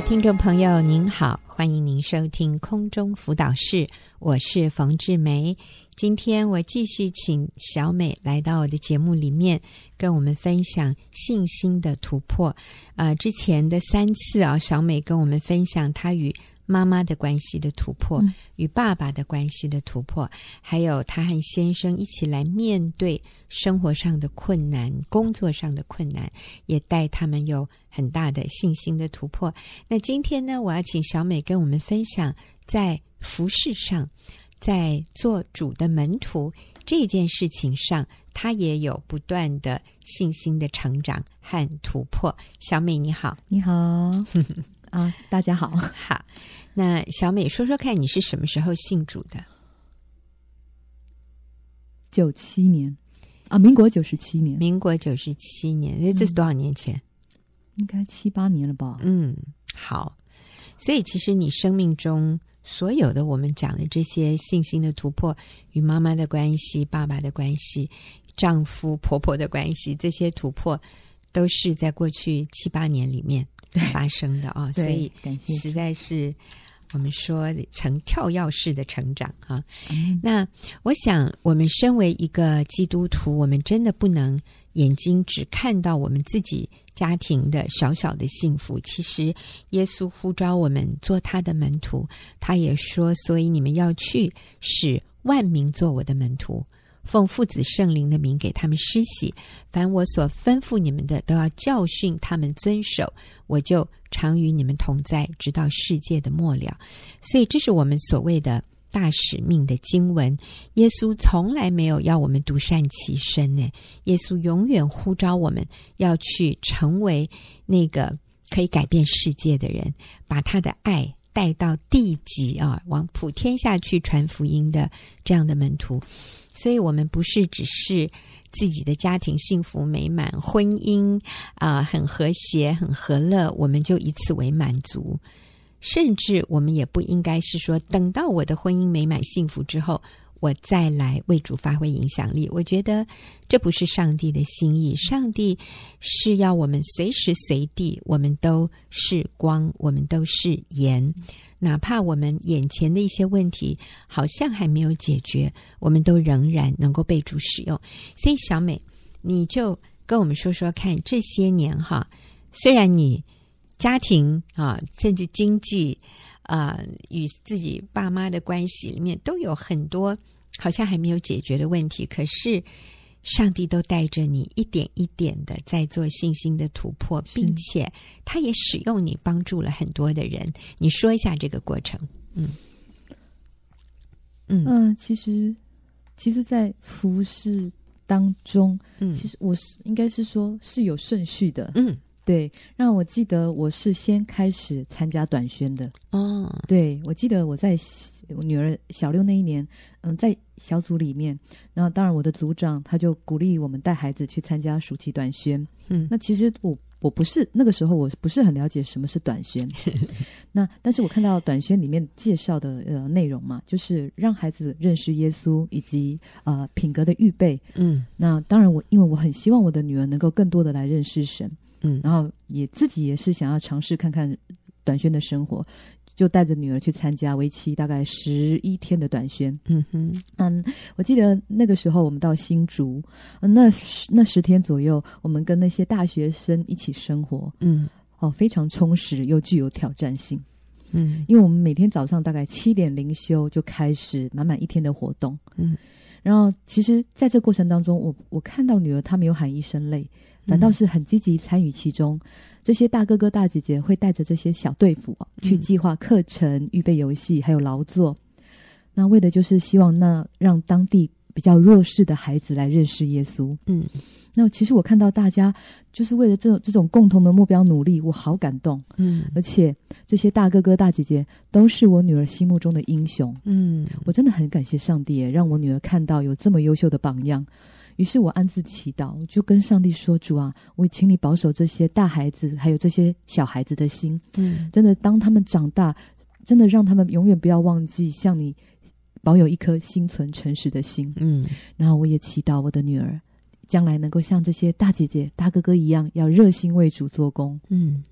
听众朋友，您好，欢迎您收听空中辅导室，我是冯志梅。今天我继续请小美来到我的节目里面，跟我们分享信心的突破。呃，之前的三次啊，小美跟我们分享她与妈妈的关系的突破，嗯、与爸爸的关系的突破，还有他和先生一起来面对生活上的困难、工作上的困难，也带他们有很大的信心的突破。那今天呢，我要请小美跟我们分享在服饰上，在做主的门徒这件事情上，她也有不断的信心的成长和突破。小美你好，你好。啊，大家好，好。那小美说说看，你是什么时候信主的？九七年啊，民国九十七年，民国九十七年，这这是多少年前？应该七八年了吧？嗯，好。所以其实你生命中所有的我们讲的这些信心的突破，与妈妈的关系、爸爸的关系、丈夫婆婆的关系，这些突破都是在过去七八年里面。发生的啊，所以实在是我们说成跳跃式的成长啊。嗯、那我想，我们身为一个基督徒，我们真的不能眼睛只看到我们自己家庭的小小的幸福。其实，耶稣呼召我们做他的门徒，他也说：“所以你们要去，使万民做我的门徒。”奉父子圣灵的名给他们施洗，凡我所吩咐你们的，都要教训他们遵守。我就常与你们同在，直到世界的末了。所以，这是我们所谓的大使命的经文。耶稣从来没有要我们独善其身呢。耶稣永远呼召我们要去成为那个可以改变世界的人，把他的爱带到地极啊，往普天下去传福音的这样的门徒。所以，我们不是只是自己的家庭幸福美满，婚姻啊、很和谐、很和乐，我们就以此为满足。甚至，我们也不应该是说，等到我的婚姻美满幸福之后，我再来为主发挥影响力。我觉得这不是上帝的心意。上帝是要我们随时随地，我们都是光，我们都是盐。哪怕我们眼前的一些问题好像还没有解决，我们都仍然能够被主使用。所以，小美，你就跟我们说说看，这些年哈，虽然你家庭啊，甚至经济啊，与自己爸妈的关系里面都有很多好像还没有解决的问题，可是。上帝都带着你一点一点的在做信心的突破，并且他也使用你帮助了很多的人。你说一下这个过程。嗯嗯嗯、呃，其实其实，在服事当中，嗯，其实我是应该是说是有顺序的。嗯，对，让我记得我是先开始参加短宣的。哦，对，我记得我在。我女儿小六那一年，嗯，在小组里面，那当然我的组长他就鼓励我们带孩子去参加暑期短宣。嗯，那其实我我不是那个时候我不是很了解什么是短宣，那但是我看到短宣里面介绍的呃内容嘛，就是让孩子认识耶稣以及呃品格的预备。嗯，那当然我因为我很希望我的女儿能够更多的来认识神，嗯，然后也自己也是想要尝试看看短宣的生活。就带着女儿去参加为期大概十一天的短宣。嗯哼，嗯，我记得那个时候我们到新竹，那那十天左右，我们跟那些大学生一起生活。嗯，哦，非常充实又具有挑战性。嗯，因为我们每天早上大概七点灵修就开始满满一天的活动。嗯，然后其实在这过程当中，我我看到女儿她没有喊一声累，反倒是很积极参与其中。这些大哥哥大姐姐会带着这些小队服去计划课程、预备游戏，还有劳作。那为的就是希望那让当地比较弱势的孩子来认识耶稣。嗯，那其实我看到大家就是为了这种这种共同的目标努力，我好感动。嗯，而且这些大哥哥大姐姐都是我女儿心目中的英雄。嗯，我真的很感谢上帝，让我女儿看到有这么优秀的榜样。于是我暗自祈祷，我就跟上帝说：“主啊，我请你保守这些大孩子，还有这些小孩子的心。嗯，真的，当他们长大，真的让他们永远不要忘记向你保有一颗心存诚实的心。嗯，然后我也祈祷我的女儿将来能够像这些大姐姐、大哥哥一样，要热心为主做工。嗯，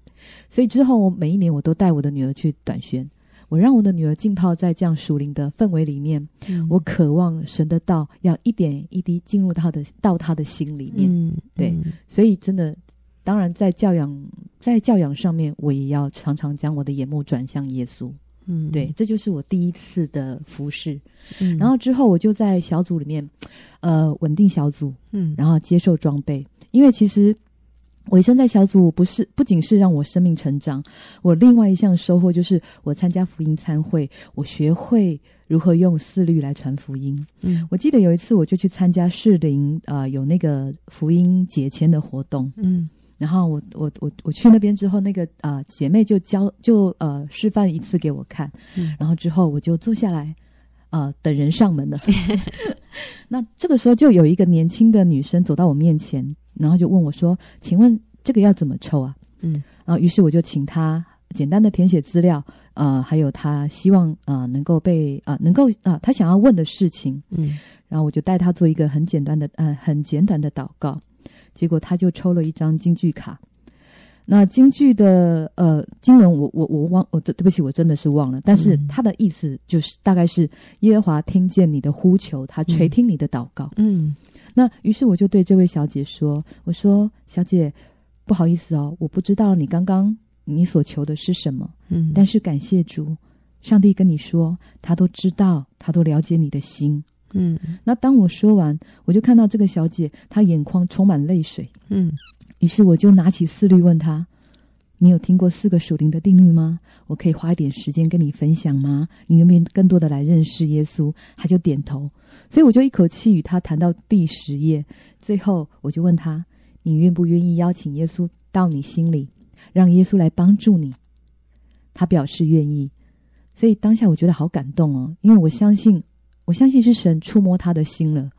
所以之后我每一年我都带我的女儿去短宣，我让我的女儿浸泡在这样属灵的氛围里面。嗯，我渴望神的道要一点一滴进入她的到她的心里面。嗯，对，所以真的，当然在教养在教养上面，我也要常常将我的眼目转向耶稣。嗯，对，这就是我第一次的服饰。嗯，然后之后我就在小组里面，呃，稳定小组，嗯，然后接受装备。因为其实委身在小组，不是不仅是让我生命成长，我另外一项收获就是我参加福音参会，我学会如何用四律来传福音。嗯，我记得有一次我就去参加士林啊、呃，有那个福音解签的活动。嗯。然后我我我我去那边之后，那个啊、呃、姐妹就教就呃示范一次给我看，嗯、然后之后我就坐下来，呃等人上门了。那这个时候就有一个年轻的女生走到我面前，然后就问我说：“请问这个要怎么抽啊？”嗯，然后于是我就请她简单的填写资料，呃，还有她希望啊、呃、能够被啊、呃、能够啊她想要问的事情，嗯，然后我就带她做一个很简单的呃很简短的祷告。结果他就抽了一张京剧卡，那京剧的呃经文我我我忘我对对不起我真的是忘了，但是他的意思就是大概是耶和华听见你的呼求，他垂听你的祷告。嗯，那于是我就对这位小姐说：“我说小姐，不好意思哦，我不知道你刚刚你所求的是什么，嗯，但是感谢主，上帝跟你说，他都知道，他都了解你的心。”嗯，那当我说完，我就看到这个小姐，她眼眶充满泪水。嗯，于是我就拿起四律问她：“你有听过四个属灵的定律吗？我可以花一点时间跟你分享吗？你愿不愿意更多的来认识耶稣？”她就点头。所以我就一口气与她谈到第十页。最后我就问她：“你愿不愿意邀请耶稣到你心里，让耶稣来帮助你？”她表示愿意。所以当下我觉得好感动哦，因为我相信。我相信是神触摸他的心了。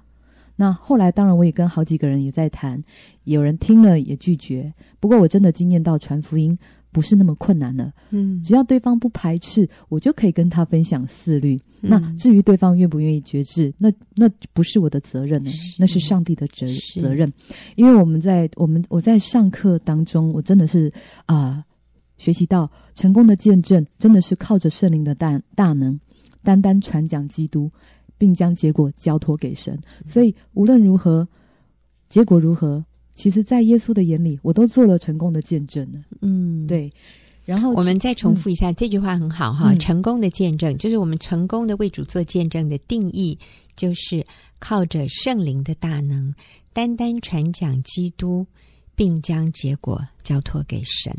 那后来，当然我也跟好几个人也在谈，有人听了也拒绝。不过我真的经验到传福音不是那么困难了。嗯，只要对方不排斥，我就可以跟他分享思虑。嗯、那至于对方愿不愿意决志，那那不是我的责任呢，那是上帝的责责任。因为我们在我们我在上课当中，我真的是啊、呃、学习到成功的见证，真的是靠着圣灵的大大能，单单传讲基督。并将结果交托给神，所以无论如何，结果如何，其实，在耶稣的眼里，我都做了成功的见证了。嗯，对。然后我们再重复一下、嗯、这句话，很好哈。成功的见证，嗯、就是我们成功的为主做见证的定义，就是靠着圣灵的大能，单单传讲基督。并将结果交托给神，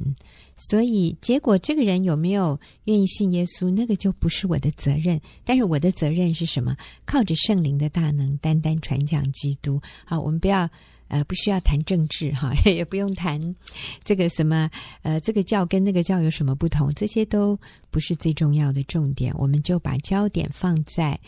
所以结果这个人有没有愿意信耶稣，那个就不是我的责任。但是我的责任是什么？靠着圣灵的大能，单单传讲基督。好，我们不要呃，不需要谈政治哈，也不用谈这个什么呃，这个教跟那个教有什么不同，这些都不是最重要的重点。我们就把焦点放在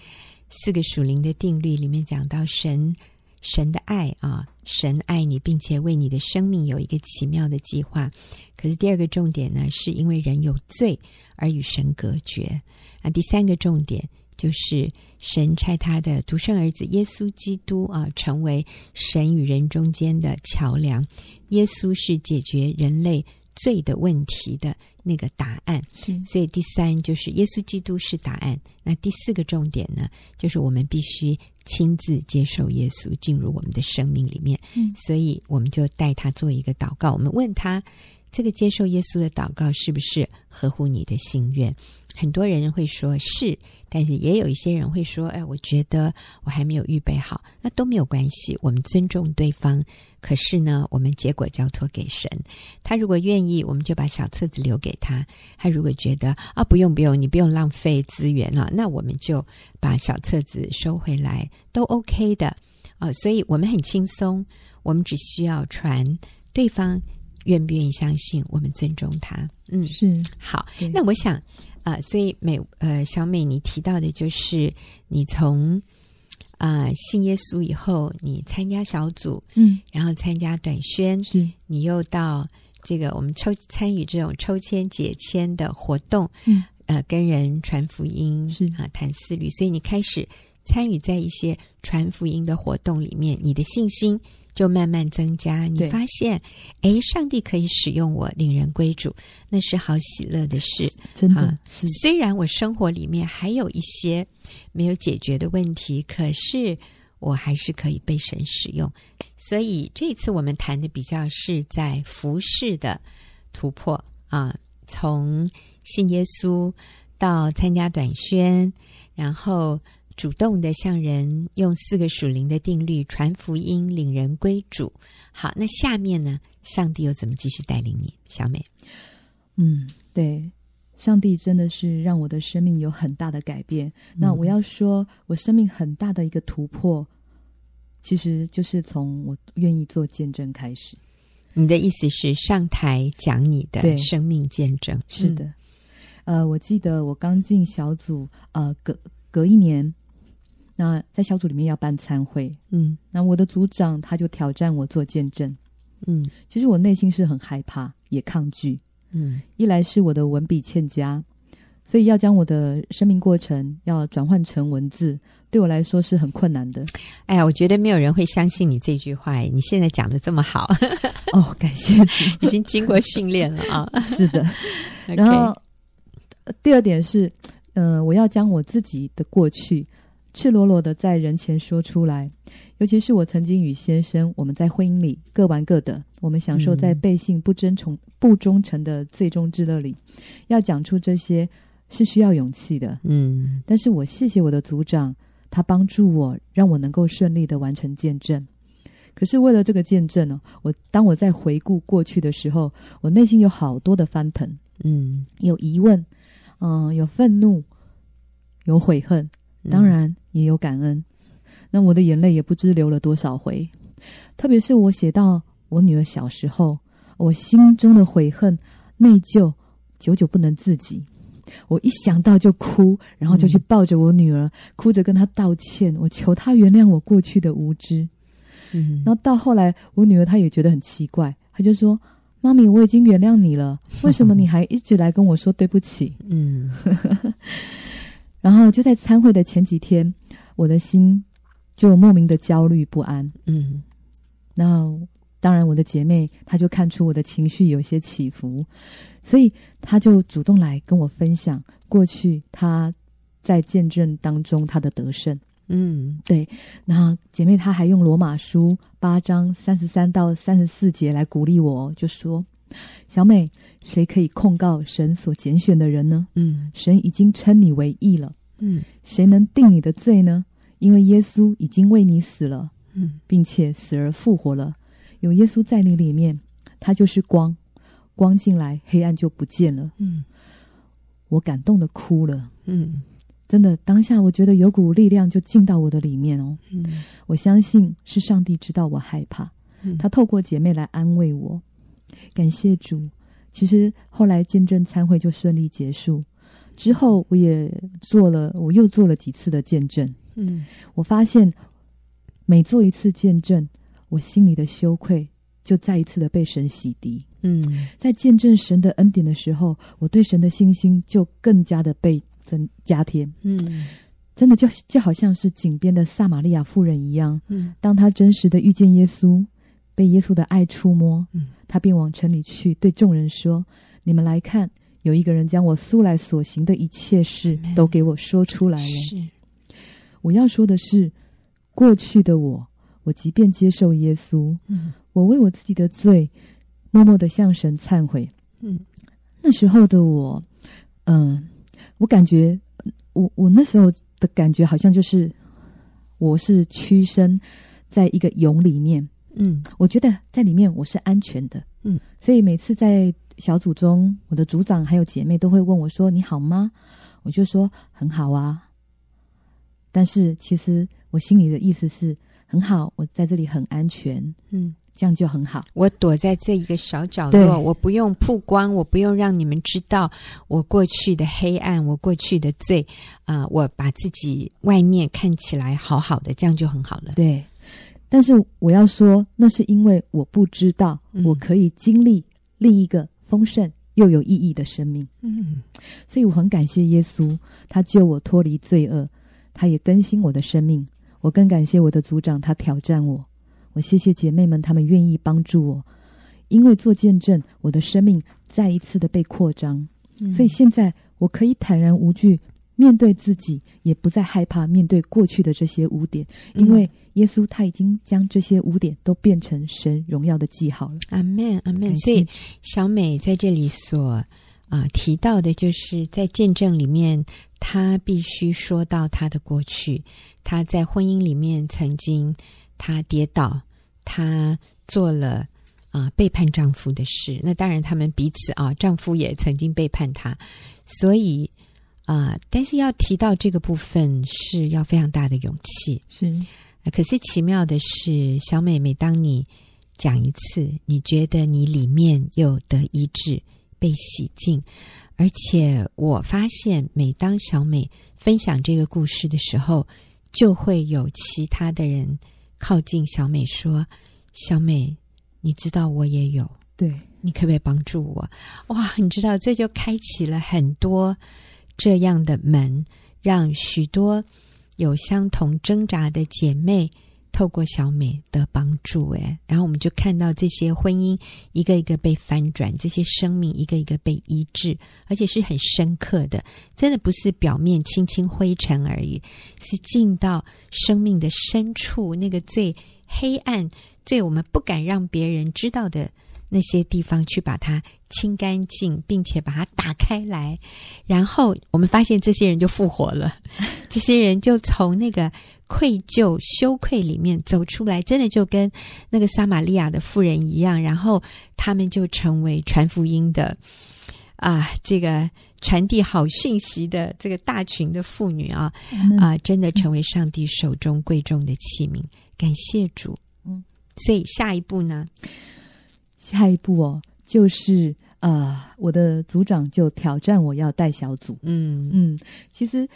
四个属灵的定律里面，讲到神。神的爱啊，神爱你，并且为你的生命有一个奇妙的计划。可是第二个重点呢，是因为人有罪而与神隔绝。啊，第三个重点就是神差他的独生儿子耶稣基督啊，成为神与人中间的桥梁。耶稣是解决人类罪的问题的那个答案。是，所以第三就是耶稣基督是答案。那第四个重点呢，就是我们必须。亲自接受耶稣进入我们的生命里面，嗯，所以我们就带他做一个祷告。我们问他，这个接受耶稣的祷告是不是合乎你的心愿？很多人会说是，但是也有一些人会说，哎，我觉得我还没有预备好，那都没有关系，我们尊重对方。可是呢，我们结果交托给神。他如果愿意，我们就把小册子留给他；他如果觉得啊，不用不用，你不用浪费资源了，那我们就把小册子收回来，都 OK 的啊。所以我们很轻松，我们只需要传对方愿不愿意相信，我们尊重他。嗯，是好。那我想。啊、呃，所以美呃小美，你提到的就是你从啊、呃、信耶稣以后，你参加小组，嗯，然后参加短宣，是你又到这个我们抽参与这种抽签解签的活动，嗯，呃，跟人传福音是啊，谈四律，所以你开始参与在一些传福音的活动里面，你的信心就慢慢增加。你发现，哎，上帝可以使用我，领人归主，那是好喜乐的事。真的，啊、虽然我生活里面还有一些没有解决的问题，可是我还是可以被神使用。所以这次我们谈的比较是在服饰的突破啊，从信耶稣到参加短宣，然后。主动的向人用四个属灵的定律传福音，领人归主。好，那下面呢？上帝又怎么继续带领你，小美？嗯，对，上帝真的是让我的生命有很大的改变。嗯、那我要说，我生命很大的一个突破，其实就是从我愿意做见证开始。你的意思是上台讲你的生命见证？是的。呃，我记得我刚进小组，呃，隔隔一年。那在小组里面要办参会，嗯，那我的组长他就挑战我做见证，嗯，其实我内心是很害怕，也抗拒，嗯，一来是我的文笔欠佳，所以要将我的生命过程要转换成文字，对我来说是很困难的。哎呀，我觉得没有人会相信你这句话，你现在讲的这么好，哦，感谢主，已经经过训练了啊，是的。然后第二点是，嗯、呃，我要将我自己的过去。赤裸裸的在人前说出来，尤其是我曾经与先生，我们在婚姻里各玩各的，我们享受在背信不真诚、不忠诚的最终之乐里，要讲出这些是需要勇气的。嗯，但是我谢谢我的组长，他帮助我，让我能够顺利的完成见证。可是为了这个见证呢，我当我在回顾过去的时候，我内心有好多的翻腾，嗯，有疑问，嗯，有愤怒，有悔恨。当然也有感恩，那我的眼泪也不知流了多少回。特别是我写到我女儿小时候，我心中的悔恨、内疚，久久不能自己。我一想到就哭，然后就去抱着我女儿，嗯、哭着跟她道歉，我求她原谅我过去的无知。嗯，然后到后来，我女儿她也觉得很奇怪，她就说：“妈咪，我已经原谅你了，为什么你 还一直来跟我说对不起？”嗯。然后就在参会的前几天，我的心就莫名的焦虑不安。嗯，那当然，我的姐妹她就看出我的情绪有些起伏，所以她就主动来跟我分享过去她在见证当中她的得胜。嗯，对。然后姐妹她还用罗马书八章三十三到三十四节来鼓励我，就说：“小美。”谁可以控告神所拣选的人呢？嗯，神已经称你为义了。嗯，谁能定你的罪呢？因为耶稣已经为你死了。嗯，并且死而复活了。有耶稣在你里面，他就是光，光进来，黑暗就不见了。嗯，我感动的哭了。嗯，真的，当下我觉得有股力量就进到我的里面哦。嗯，我相信是上帝知道我害怕，他透过姐妹来安慰我。感谢主。其实后来见证参会就顺利结束，之后我也做了，我又做了几次的见证。嗯，我发现每做一次见证，我心里的羞愧就再一次的被神洗涤。嗯，在见证神的恩典的时候，我对神的信心就更加的被增加添。嗯，真的就就好像是井边的撒玛利亚妇人一样。嗯，当她真实的遇见耶稣。被耶稣的爱触摸，嗯，他便往城里去，对众人说：“你们来看，有一个人将我素来所行的一切事都给我说出来了。是，我要说的是，过去的我，我即便接受耶稣，嗯，我为我自己的罪，默默的向神忏悔。嗯，那时候的我，嗯、呃，我感觉，我我那时候的感觉好像就是，我是屈身在一个蛹里面。”嗯，我觉得在里面我是安全的。嗯，所以每次在小组中，我的组长还有姐妹都会问我说：“你好吗？”我就说：“很好啊。”但是其实我心里的意思是很好，我在这里很安全。嗯，这样就很好。我躲在这一个小角落，我不用曝光，我不用让你们知道我过去的黑暗，我过去的罪啊，呃，我把自己外面看起来好好的，这样就很好了。对。但是我要说，那是因为我不知道我可以经历另一个丰盛又有意义的生命。嗯，所以我很感谢耶稣，他救我脱离罪恶，他也更新我的生命。我更感谢我的组长，他挑战我。我谢谢姐妹们，她们愿意帮助我，因为做见证，我的生命再一次的被扩张，嗯、所以现在我可以坦然无惧面对自己，也不再害怕面对过去的这些污点，嗯、因为耶稣他已经将这些污点都变成神荣耀的记号了。阿门，阿门。所以小美在这里所啊、呃、提到的，就是在见证里面，她必须说到她的过去，她在婚姻里面曾经。她跌倒，她做了啊、呃、背叛丈夫的事。那当然，他们彼此啊，丈夫也曾经背叛她，所以啊、呃，但是要提到这个部分，是要非常大的勇气。是，可是奇妙的是，小美，每当你讲一次，你觉得你里面又得医治、被洗净，而且我发现，每当小美分享这个故事的时候，就会有其他的人。靠近小美说：“小美，你知道我也有，对，你可不可以帮助我？哇，你知道这就开启了很多这样的门，让许多有相同挣扎的姐妹透过小美的帮助。哎，然后我们就看到这些婚姻一个一个被翻转，这些生命一个一个被医治，而且是很深刻的，真的不是表面轻轻灰尘而已，是进到。”生命的深处，那个最黑暗、最我们不敢让别人知道的那些地方，去把它清干净，并且把它打开来。然后我们发现，这些人就复活了，这些人就从那个愧疚、羞愧里面走出来，真的就跟那个撒玛利亚的妇人一样。然后他们就成为传福音的啊，这个。传递好讯息的这个大群的妇女啊，嗯、啊，真的成为上帝手中贵重的器皿。感谢主。嗯，所以下一步呢？下一步哦，就是呃，我的组长就挑战我要带小组。嗯嗯，其实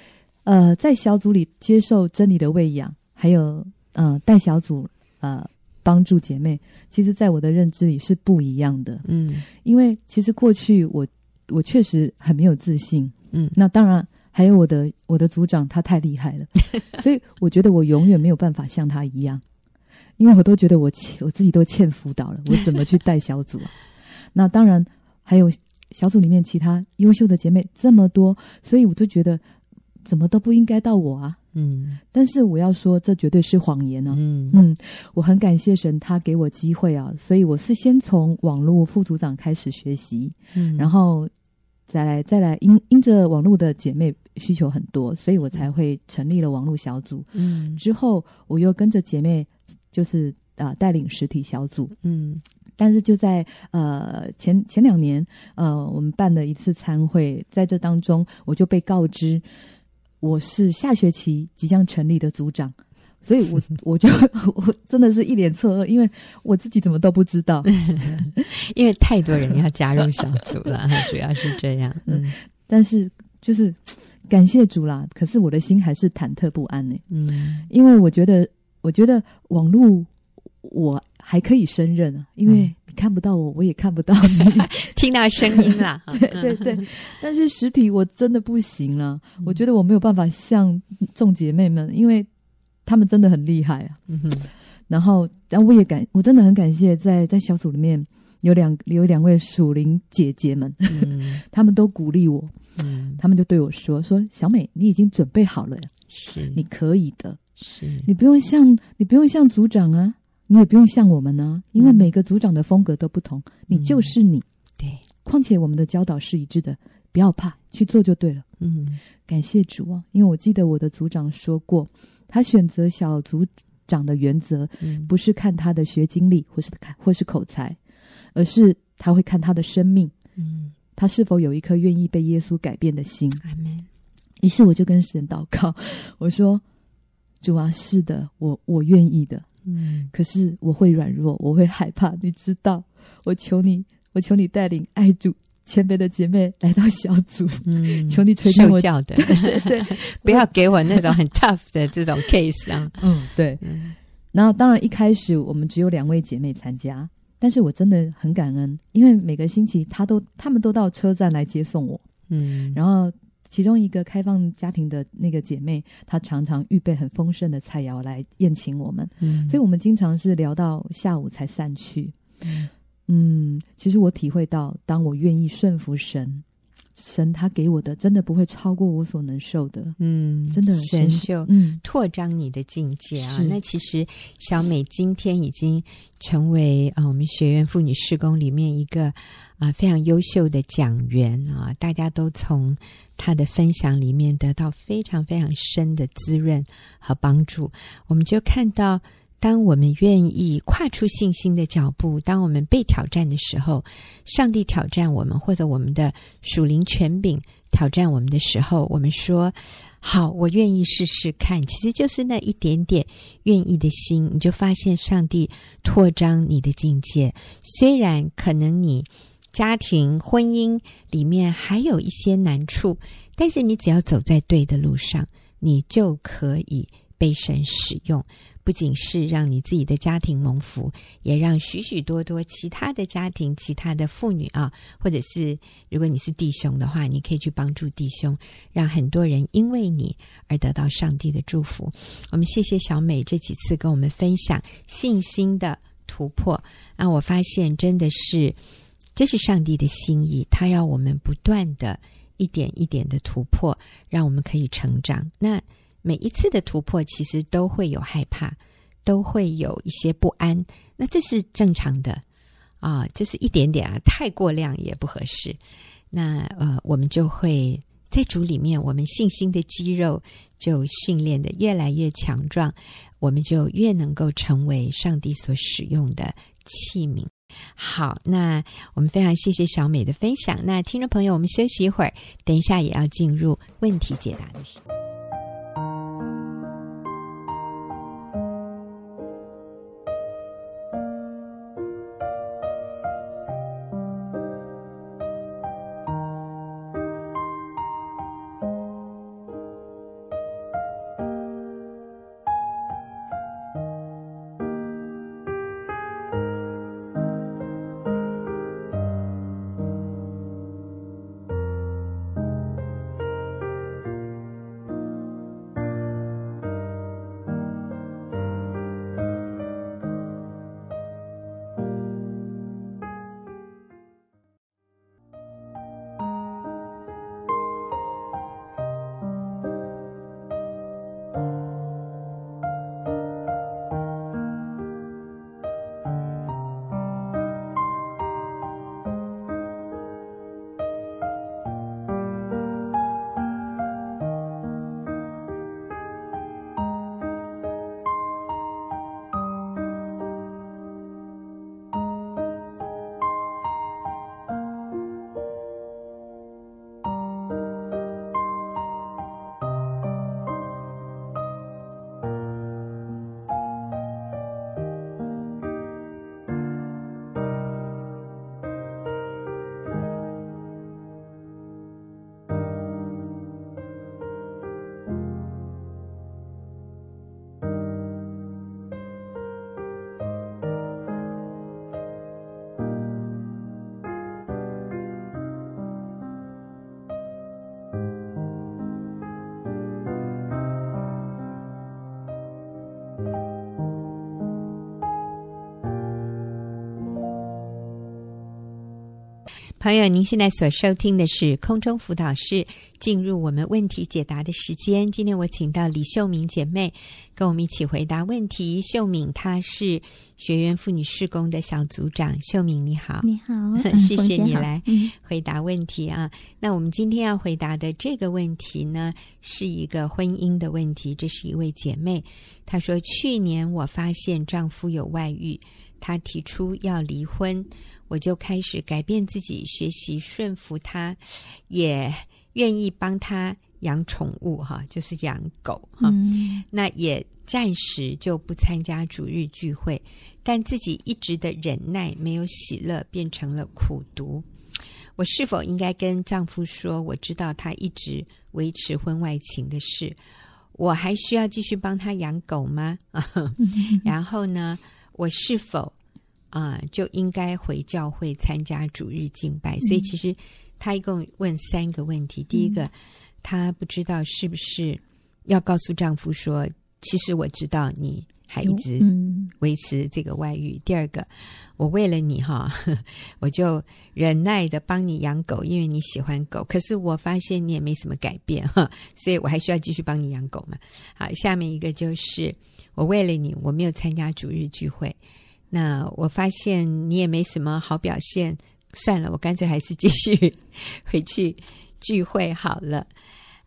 呃，在小组里接受真理的喂养，还有呃，带小组呃，帮助姐妹，其实在我的认知里是不一样的。嗯，因为其实过去我。我确实很没有自信，嗯，那当然还有我的我的组长，他太厉害了，所以我觉得我永远没有办法像他一样，因为我都觉得我欠我自己都欠辅导了，我怎么去带小组啊？那当然还有小组里面其他优秀的姐妹这么多，所以我就觉得怎么都不应该到我啊，嗯，但是我要说这绝对是谎言呢、啊，嗯嗯，我很感谢神，他给我机会啊，所以我是先从网络副组长开始学习，嗯，然后。再来，再来，因因着网络的姐妹需求很多，所以我才会成立了网络小组。嗯，之后我又跟着姐妹，就是啊、呃、带领实体小组。嗯，但是就在呃前前两年，呃我们办的一次参会，在这当中我就被告知我是下学期即将成立的组长。所以我，我 我就 我真的是一脸错愕，因为我自己怎么都不知道，因为太多人要加入小组了，主要是这样。嗯，但是就是感谢主啦，可是我的心还是忐忑不安呢。嗯，因为我觉得，我觉得网络我还可以胜任啊，因为你看不到我，我也看不到你，听到声音啦。对对 对，但是实体我真的不行了，我觉得我没有办法像众姐妹们，因为。他们真的很厉害啊！嗯、哼。然后，但我也感，我真的很感谢在，在在小组里面有两有两位属灵姐姐们，嗯、他们都鼓励我，嗯、他们就对我说：“说小美，你已经准备好了呀，是。你可以的，是你不用像你不用像组长啊，你也不用像我们呢、啊，因为每个组长的风格都不同，嗯、你就是你。对，况且我们的教导是一致的，不要怕，去做就对了。嗯，感谢主啊，因为我记得我的组长说过。”他选择小组长的原则，不是看他的学经历或是看或是口才，而是他会看他的生命，嗯，他是否有一颗愿意被耶稣改变的心。阿门。于是我就跟神祷告，我说：“主啊，是的，我我愿意的，嗯，可是我会软弱，我会害怕，你知道，我求你，我求你带领爱主。”谦卑的姐妹来到小组，嗯，求你垂听我受教的，对，对，不要给我那种很 tough 的这种 case 啊。嗯，对。嗯，然后当然一开始我们只有两位姐妹参加，但是我真的很感恩，因为每个星期她都他们都到车站来接送我，嗯，然后其中一个开放家庭的那个姐妹，她常常预备很丰盛的菜肴来宴请我们，所以我们经常是聊到下午才散去。嗯，嗯，其实我体会到，当我愿意顺服神。神他给我的真的不会超过我所能受的，嗯，真的神就拓张你的境界啊。嗯、那其实小美今天已经成为啊我们学院妇女施工里面一个啊非常优秀的讲员啊，大家都从她的分享里面得到非常非常深的滋润和帮助。我们就看到。当我们愿意跨出信心的脚步，当我们被挑战的时候，上帝挑战我们，或者我们的属灵权柄挑战我们的时候，我们说：“好，我愿意试试看。”其实就是那一点点愿意的心，你就发现上帝扩张你的境界。虽然可能你家庭婚姻里面还有一些难处，但是你只要走在对的路上，你就可以被神使用。不仅是让你自己的家庭蒙福，也让许许多多其他的家庭、其他的妇女啊，或者是如果你是弟兄的话，你可以去帮助弟兄，让很多人因为你而得到上帝的祝福。我们谢谢小美这几次跟我们分享信心的突破，啊，我发现真的是这是上帝的心意，他要我们不断的一点一点的突破，让我们可以成长。那。每一次的突破，其实都会有害怕，都会有一些不安，那这是正常的啊，就是一点点啊，太过量也不合适。那呃，我们就会在主里面，我们信心的肌肉就训练得越来越强壮，我们就越能够成为上帝所使用的器皿。好，那我们非常谢谢小美的分享。那听众朋友，我们休息一会儿，等一下也要进入问题解答的时候。朋友，您现在所收听的是空中辅导室，进入我们问题解答的时间。今天我请到李秀敏姐妹跟我们一起回答问题。秀敏她是学员妇女事工的小组长。秀敏你好，你好，谢谢你来回答问题啊。那我们今天要回答的这个问题呢，是一个婚姻的问题。这是一位姐妹，她说去年我发现丈夫有外遇，她提出要离婚。我就开始改变自己，学习顺服他，也愿意帮他养宠物，哈，就是养狗，哈、嗯。那也暂时就不参加主日聚会，但自己一直的忍耐没有喜乐，变成了苦读。我是否应该跟丈夫说，我知道他一直维持婚外情的事，我还需要继续帮他养狗吗？然后呢，我是否？啊，就应该回教会参加主日敬拜。所以其实他一共问三个问题。第一个，她不知道是不是要告诉丈夫说，其实我知道你还一直维持这个外遇。第二个，我为了你哈，我就忍耐的帮你养狗，因为你喜欢狗。可是我发现你也没什么改变哈，所以我还需要继续帮你养狗嘛。好，下面一个就是我为了你，我没有参加主日聚会。那我发现你也没什么好表现，算了，我干脆还是继续回去聚会好了。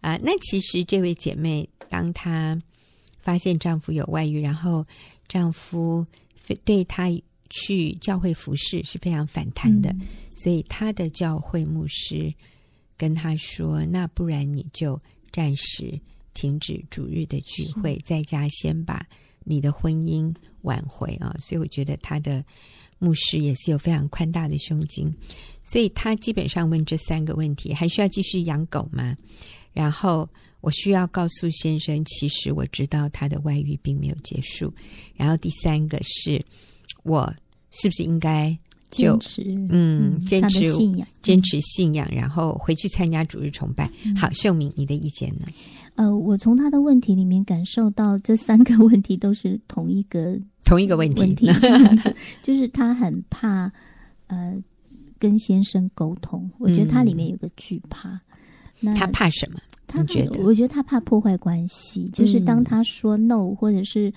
啊，那其实这位姐妹，当她发现丈夫有外遇，然后丈夫对她去教会服侍是非常反弹的，嗯、所以她的教会牧师跟她说：“那不然你就暂时停止主日的聚会，在家先把你的婚姻挽回啊。”所以我觉得他的牧师也是有非常宽大的胸襟，所以他基本上问这三个问题：还需要继续养狗吗？然后我需要告诉先生，其实我知道他的外遇并没有结束。然后第三个是，我是不是应该就坚持嗯坚持信仰，坚持信仰，然后回去参加主日崇拜？嗯、好，秀明，你的意见呢？呃，我从他的问题里面感受到，这三个问题都是同一个同一个问题，问题 就是他很怕呃跟先生沟通。我觉得他里面有个惧怕。嗯那他怕什么？他觉得，我觉得他怕破坏关系。就是当他说 no，或者是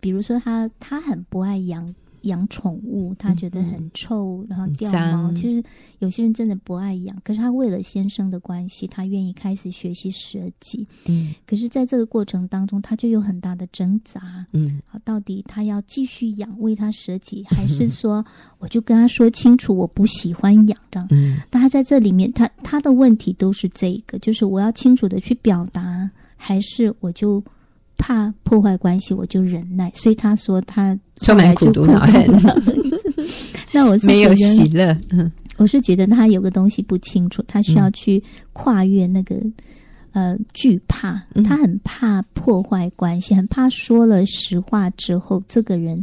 比如说他他很不爱养。养宠物，他觉得很臭，嗯、然后掉毛。其实有些人真的不爱养，可是他为了先生的关系，他愿意开始学习舍己。嗯，可是在这个过程当中，他就有很大的挣扎。嗯，好，到底他要继续养，为他舍己，还是说 我就跟他说清楚，我不喜欢养这样？嗯，但他在这里面，他他的问题都是这一个，就是我要清楚的去表达，还是我就。怕破坏关系，我就忍耐。所以他说他充满苦毒恼恨。那我是没有喜乐。我是觉得他有个东西不清楚，他需要去跨越那个、嗯、呃惧怕。他很怕破坏关系，很怕说了实话之后，这个人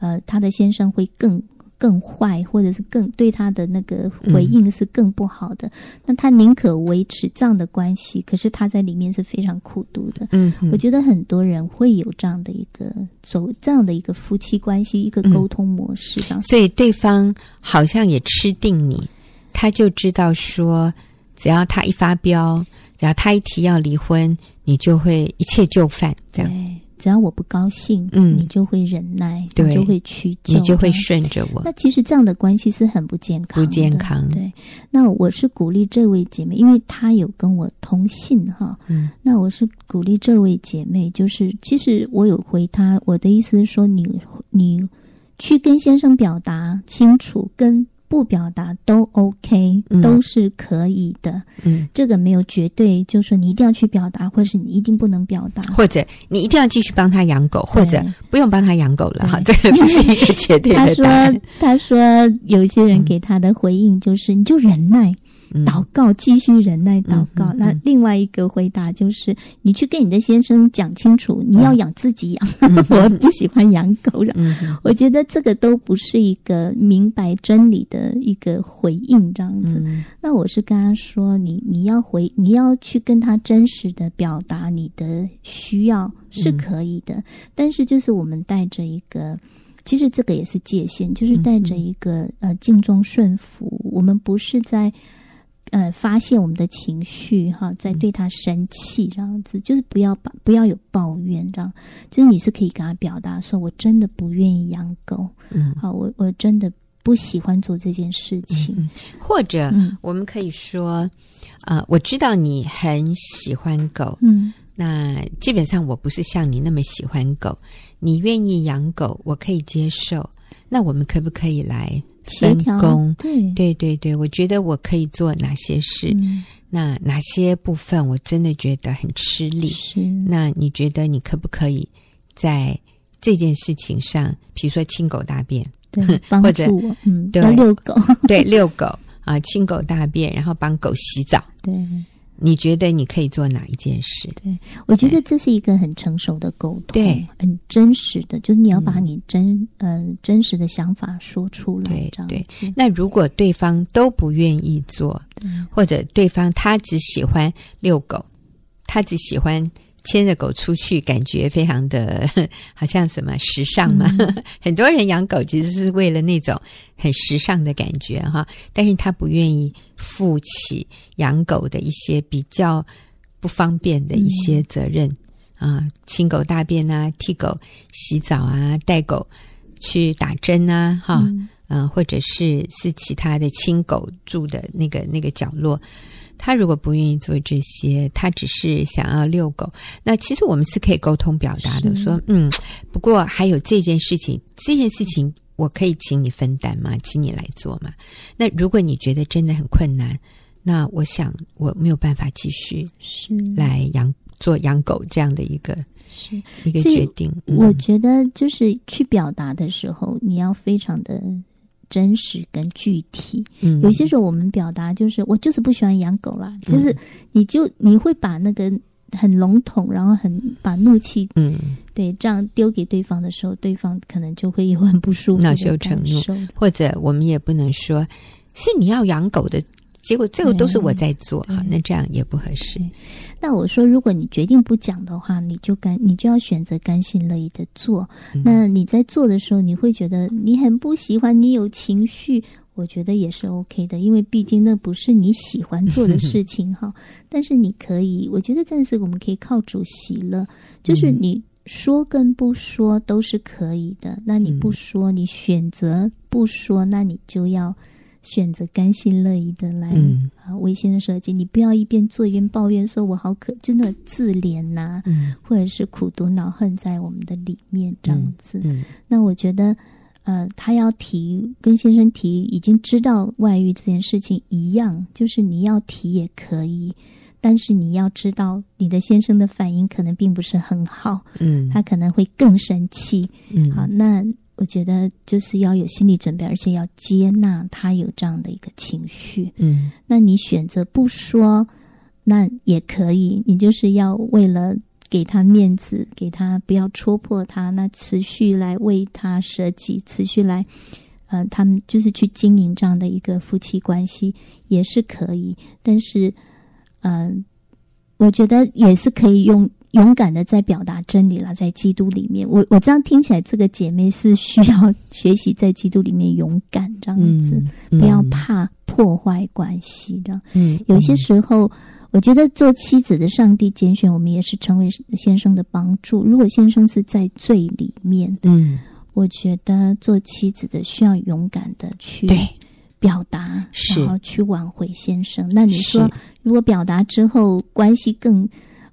呃他的先生会更。更坏，或者是更对他的那个回应是更不好的。嗯、那他宁可维持这样的关系，可是他在里面是非常苦毒的。嗯，我觉得很多人会有这样的一个走这样的一个夫妻关系，一个沟通模式这样。所以对方好像也吃定你，他就知道说，只要他一发飙，只要他一提要离婚，你就会一切就范这样。只要我不高兴，嗯，你就会忍耐，对，你就会屈就，你就会顺着我。那其实这样的关系是很不健康，不健康。对，那我是鼓励这位姐妹，因为她有跟我通信哈，嗯，那我是鼓励这位姐妹，就是其实我有回她，我的意思是说你，你你去跟先生表达清楚，跟。不表达都 OK，都是可以的。嗯，这个没有绝对，就是说你一定要去表达，或者是你一定不能表达，或者你一定要继续帮他养狗，或者不用帮他养狗了。哈，这个不是一个绝对的答案。他说，他说有些人给他的回应就是，你就忍耐。祷告，继续忍耐祷告。嗯、那另外一个回答就是，你去跟你的先生讲清楚，你要养自己养，嗯、我不喜欢养狗。嗯、我觉得这个都不是一个明白真理的一个回应，这样子。嗯、那我是跟他说，你你要回，你要去跟他真实的表达你的需要是可以的，嗯、但是就是我们带着一个，其实这个也是界限，就是带着一个、嗯、呃敬重顺服，我们不是在。呃，发泄我们的情绪哈，在对他生气这样子，就是不要把不要有抱怨这样，就是你是可以跟他表达说，我真的不愿意养狗，嗯，好，我我真的不喜欢做这件事情，嗯、或者我们可以说，啊、呃，我知道你很喜欢狗，嗯，那基本上我不是像你那么喜欢狗，你愿意养狗，我可以接受，那我们可不可以来？分工，对对对对，我觉得我可以做哪些事？嗯、那哪些部分我真的觉得很吃力？是那你觉得你可不可以在这件事情上，比如说清狗大便，对，或者嗯，对，遛狗，对，遛狗啊，清狗大便，然后帮狗洗澡，对。你觉得你可以做哪一件事？对，我觉得这是一个很成熟的沟通，对，很真实的，就是你要把你真呃真实的想法说出来，对对。那如果对方都不愿意做，或者对方他只喜欢遛狗，他只喜欢牵着狗出去，感觉非常的 好像什么时尚嘛。嗯、很多人养狗其实是为了那种很时尚的感觉哈，但是他不愿意负起养狗的一些比较不方便的一些责任、嗯、啊，清狗大便啊，替狗洗澡啊，带狗去打针啊，哈。嗯或者是是其他的亲狗住的那个那个角落，他如果不愿意做这些，他只是想要遛狗，那其实我们是可以沟通表达的，说嗯，不过还有这件事情，这件事情我可以请你分担吗？请你来做吗？那如果你觉得真的很困难，那我想我没有办法继续是来养做养狗这样的一个。是一个决定。我觉得就是去表达的时候，嗯、你要非常的。真实跟具体，嗯，有些时候我们表达就是我就是不喜欢养狗啦，嗯、就是你就你会把那个很笼统，然后很把怒气，嗯，对，这样丢给对方的时候，对方可能就会有很不舒服恼羞成怒，或者我们也不能说是你要养狗的。结果最后都是我在做哈，那这样也不合适。那我说，如果你决定不讲的话，你就甘，你就要选择甘心乐意的做。嗯。那你在做的时候，你会觉得你很不喜欢，你有情绪，我觉得也是 OK 的，因为毕竟那不是你喜欢做的事情哈。但是你可以，我觉得暂时我们可以靠主席了，就是你说跟不说都是可以的。那你不说，你选择不说，那你就要。选择甘心乐意的来、嗯、啊，为先生设计。你不要一边做一边抱怨，说我好可，真的自怜呐、啊嗯，或者是苦毒恼恨在我们的里面这样子。嗯嗯、那我觉得，呃，他要提跟先生提，已经知道外遇这件事情一样，就是你要提也可以，但是你要知道，你的先生的反应可能并不是很好，嗯，他可能会更生气，嗯，好，那。我觉得就是要有心理准备，而且要接纳他有这样的一个情绪。嗯，那你选择不说，那也可以。你就是要为了给他面子，给他不要戳破他，那持续来为他舍己，持续来，呃，他们就是去经营这样的一个夫妻关系也是可以。但是，嗯、呃，我觉得也是可以用。勇敢的在表达真理了，在基督里面，我我这样听起来，这个姐妹是需要学习在基督里面勇敢这样子，嗯、不要怕破坏关系这样。嗯，有些时候，我觉得做妻子的上帝拣选我们，也是成为先生的帮助。如果先生是在罪里面，嗯，我觉得做妻子的需要勇敢的去表达，然后去挽回先生。那你说，如果表达之后关系更？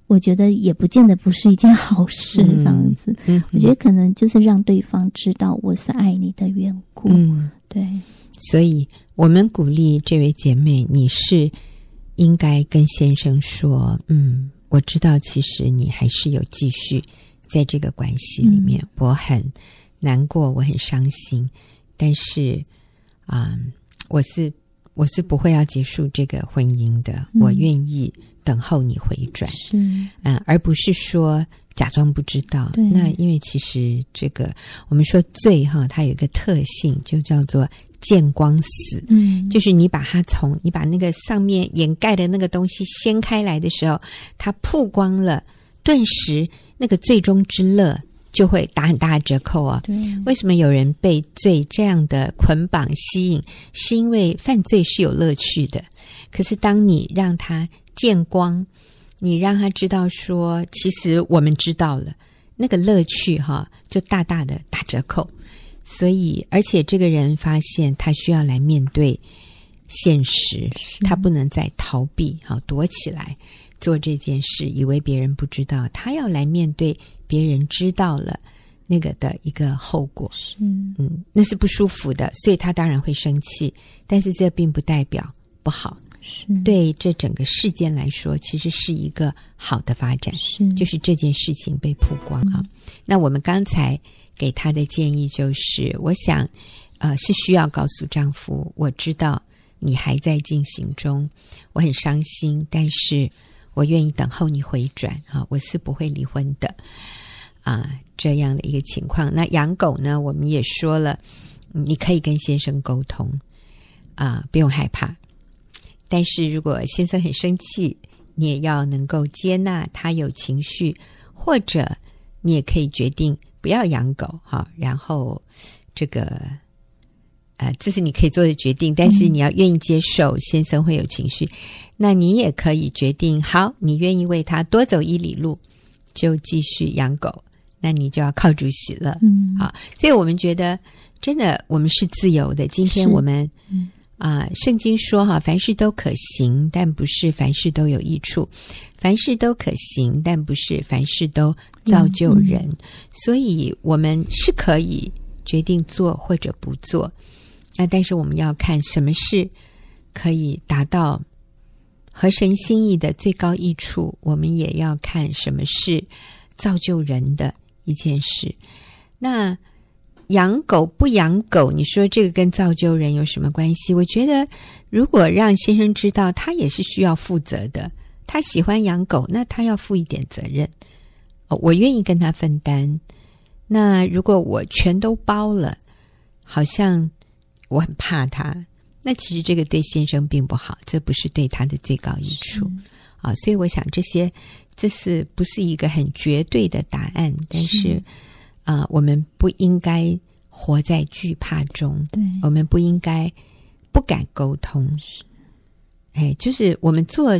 我觉得也不见得不是一件好事，这样子。嗯，我觉得可能就是让对方知道我是爱你的缘故。嗯，对。所以我们鼓励这位姐妹，你是应该跟先生说：“嗯，我知道，其实你还是有继续在这个关系里面，嗯，我很难过，我很伤心。但是啊，嗯，我是我是不会要结束这个婚姻的，嗯，我愿意。”等候你回转，是嗯，而不是说假装不知道。那因为其实这个我们说罪哈，它有一个特性，就叫做见光死。嗯，就是你把它从你把那个上面掩盖的那个东西掀开来的时候，它曝光了，顿时那个最终之乐就会打很大的折扣哦。对，为什么有人被罪这样的捆绑吸引？是因为犯罪是有乐趣的，可是当你让他。见光，你让他知道说，其实我们知道了，那个乐趣哈，就大大的打折扣。所以，而且这个人发现他需要来面对现实，他不能再逃避，好躲起来做这件事，以为别人不知道，他要来面对别人知道了那个的一个后果。是，嗯，那是不舒服的，所以他当然会生气，但是这并不代表不好。是对这整个事件来说，其实是一个好的发展。是，就是这件事情被曝光啊。嗯、那我们刚才给他的建议就是，我想，呃，是需要告诉丈夫，我知道你还在进行中，我很伤心，但是我愿意等候你回转啊，我是不会离婚的啊，这样的一个情况。那养狗呢，我们也说了，你可以跟先生沟通啊，不用害怕。但是如果先生很生气，你也要能够接纳他有情绪，或者你也可以决定不要养狗哈。然后这个呃，这是你可以做的决定，但是你要愿意接受先生会有情绪。嗯、那你也可以决定，好，你愿意为他多走一里路，就继续养狗。那你就要靠主席了，嗯，好，所以我们觉得真的我们是自由的。今天我们啊，呃，圣经说哈，凡事都可行，但不是凡事都有益处；凡事都可行，但不是凡事都造就人。嗯嗯，所以我们是可以决定做或者不做，那但是我们要看什么事可以达到合神心意的最高益处，我们也要看什么是造就人的。一件事，那养狗不养狗，你说这个跟造就人有什么关系？我觉得，如果让先生知道他也是需要负责的，他喜欢养狗，那他要负一点责任。哦，我愿意跟他分担。那如果我全都包了，好像我很怕他，那其实这个对先生并不好，这不是对他的最高益处啊。所以我想这些。这是不是一个很绝对的答案？但是，啊、呃，我们不应该活在惧怕中。对，我们不应该不敢沟通。是，哎，就是我们做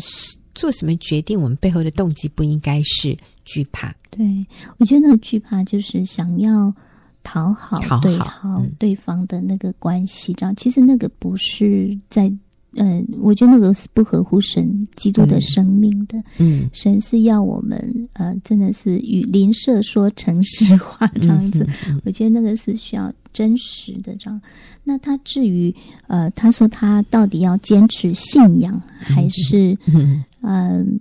做什么决定，我们背后的动机不应该是惧怕。对，我觉得那个惧怕就是想要讨好对讨好对方的那个关系，这样、嗯、其实那个不是在。嗯，我觉得那个是不合乎神基督的生命的。嗯，神是要我们呃，真的是与邻舍说诚实话这样子。嗯、我觉得那个是需要真实的这样。那他至于呃，他说他到底要坚持信仰，还是嗯嗯、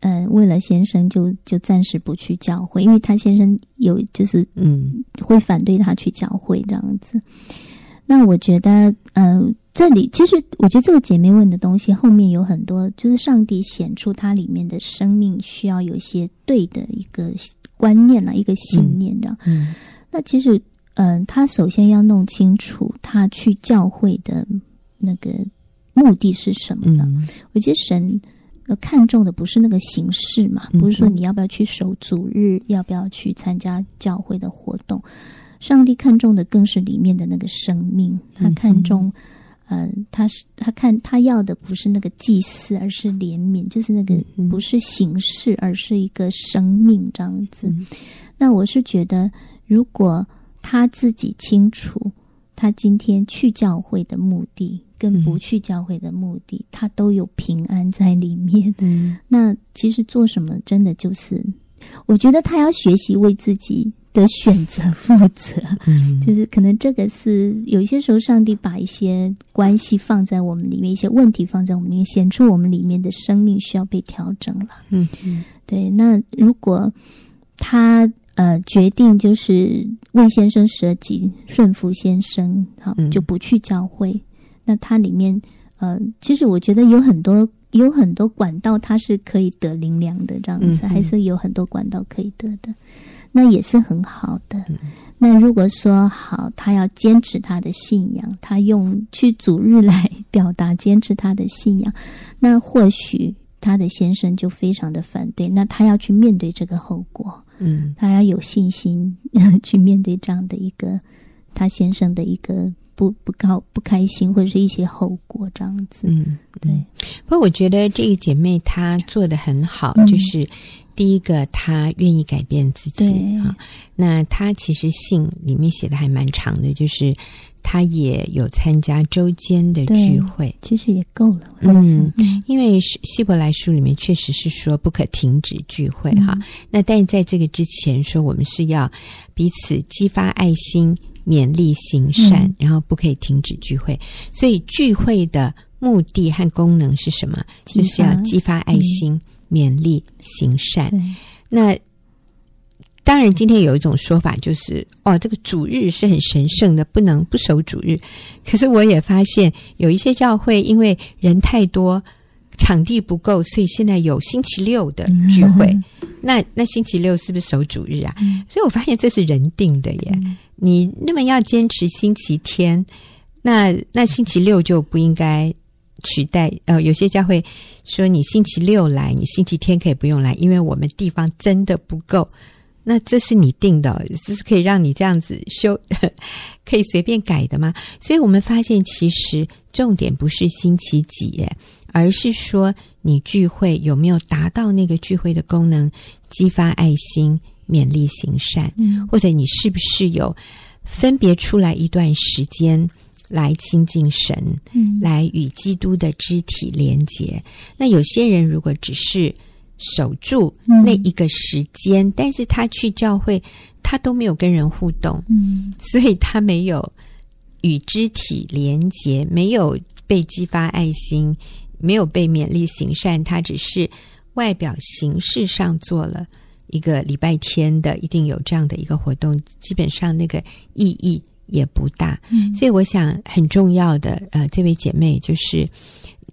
呃，为了先生就就暂时不去教会，因为他先生有就是嗯会反对他去教会这样子。那我觉得嗯。呃这里其实，我觉得这个姐妹问的东西后面有很多，就是上帝显出它里面的生命需要有一些对的一个观念啊，一个信念这样。嗯，那其实，嗯、呃，他首先要弄清楚他去教会的那个目的是什么呢？嗯、我觉得神看重的不是那个形式嘛，不是说你要不要去守主日，要不要去参加教会的活动，上帝看重的更是里面的那个生命，他看重。嗯，他是他看他要的不是那个祭祀，而是怜悯，就是那个不是形式，而是一个生命这样子。嗯、那我是觉得，如果他自己清楚，他今天去教会的目的跟不去教会的目的，嗯、他都有平安在里面。嗯、那其实做什么，真的就是，我觉得他要学习为自己。的选择负责，嗯，就是可能这个是有一些时候，上帝把一些关系放在我们里面，一些问题放在我们里面，显出我们里面的生命需要被调整了。嗯嗯，对。那如果他呃决定就是为先生舍己，顺服先生，好就不去教会，嗯、那他里面呃，其实我觉得有很多有很多管道，它是可以得灵粮的，这样子，嗯嗯，还是有很多管道可以得的。那也是很好的。嗯、那如果说好，他要坚持他的信仰，他用去主日来表达坚持他的信仰，那或许他的先生就非常的反对。那他要去面对这个后果，嗯，他要有信心 去面对这样的一个他先生的一个不不高不开心或者是一些后果这样子。嗯，对。不过我觉得这个姐妹她做的很好，嗯、就是。第一个，他愿意改变自己啊。那他其实信里面写的还蛮长的，就是他也有参加周间的聚会，其实也够了。嗯，因为希伯来书里面确实是说不可停止聚会哈。嗯、那但是在这个之前说，我们是要彼此激发爱心，勉励行善，嗯、然后不可以停止聚会。所以聚会的目的和功能是什么？就是要激发爱心。嗯勉励行善，那当然，今天有一种说法就是，哦，这个主日是很神圣的，不能不守主日。可是我也发现，有一些教会因为人太多，场地不够，所以现在有星期六的聚会。嗯、那那星期六是不是守主日啊？嗯、所以我发现这是人定的耶。嗯、你那么要坚持星期天，那那星期六就不应该。取代。呃，有些家会说你星期六来，你星期天可以不用来，因为我们地方真的不够。那这是你定的，这是可以让你这样子修，可以随便改的吗？所以我们发现，其实重点不是星期几，而是说你聚会有没有达到那个聚会的功能，激发爱心、勉励行善，嗯，或者你是不是有分别出来一段时间来亲近神，嗯，来与基督的肢体连结。那有些人如果只是守住那一个时间，嗯，但是他去教会，他都没有跟人互动，嗯，所以他没有与肢体连结，没有被激发爱心，没有被勉励行善，他只是外表形式上做了一个礼拜天的，一定有这样的一个活动，基本上那个意义也不大，嗯，所以我想很重要的，呃，这位姐妹就是。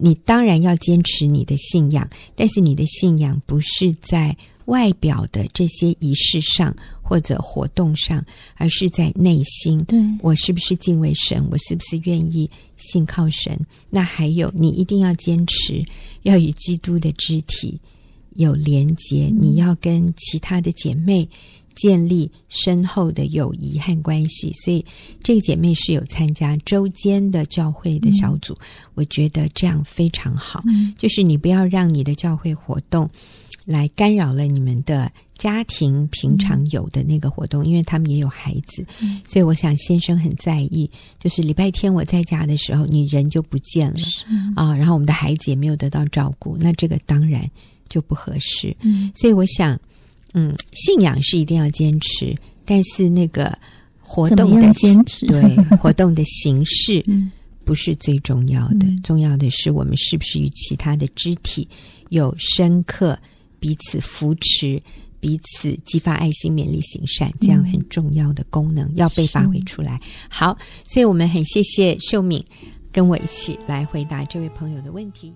你当然要坚持你的信仰，但是你的信仰不是在外表的这些仪式上或者活动上，而是在内心。对，我是不是敬畏神？我是不是愿意信靠神？那还有，你一定要坚持要与基督的肢体有连结，嗯，你要跟其他的姐妹。建立深厚的友谊和关系，所以这个姐妹是有参加周间的教会的小组，嗯，我觉得这样非常好。嗯，就是你不要让你的教会活动来干扰了你们的家庭平常有的那个活动，嗯，因为他们也有孩子，嗯，所以我想先生很在意，就是礼拜天我在家的时候，你人就不见了啊，然后我们的孩子也没有得到照顾，那这个当然就不合适。嗯，所以我想。嗯，信仰是一定要坚持，但是那个活动的坚持，对 活动的形式不是最重要的，嗯。重要的是我们是不是与其他的肢体有深刻彼此扶持、彼此激发爱心、勉励行善，这样很重要的功能要被发挥出来。好，所以我们很谢谢秀敏跟我一起来回答这位朋友的问题。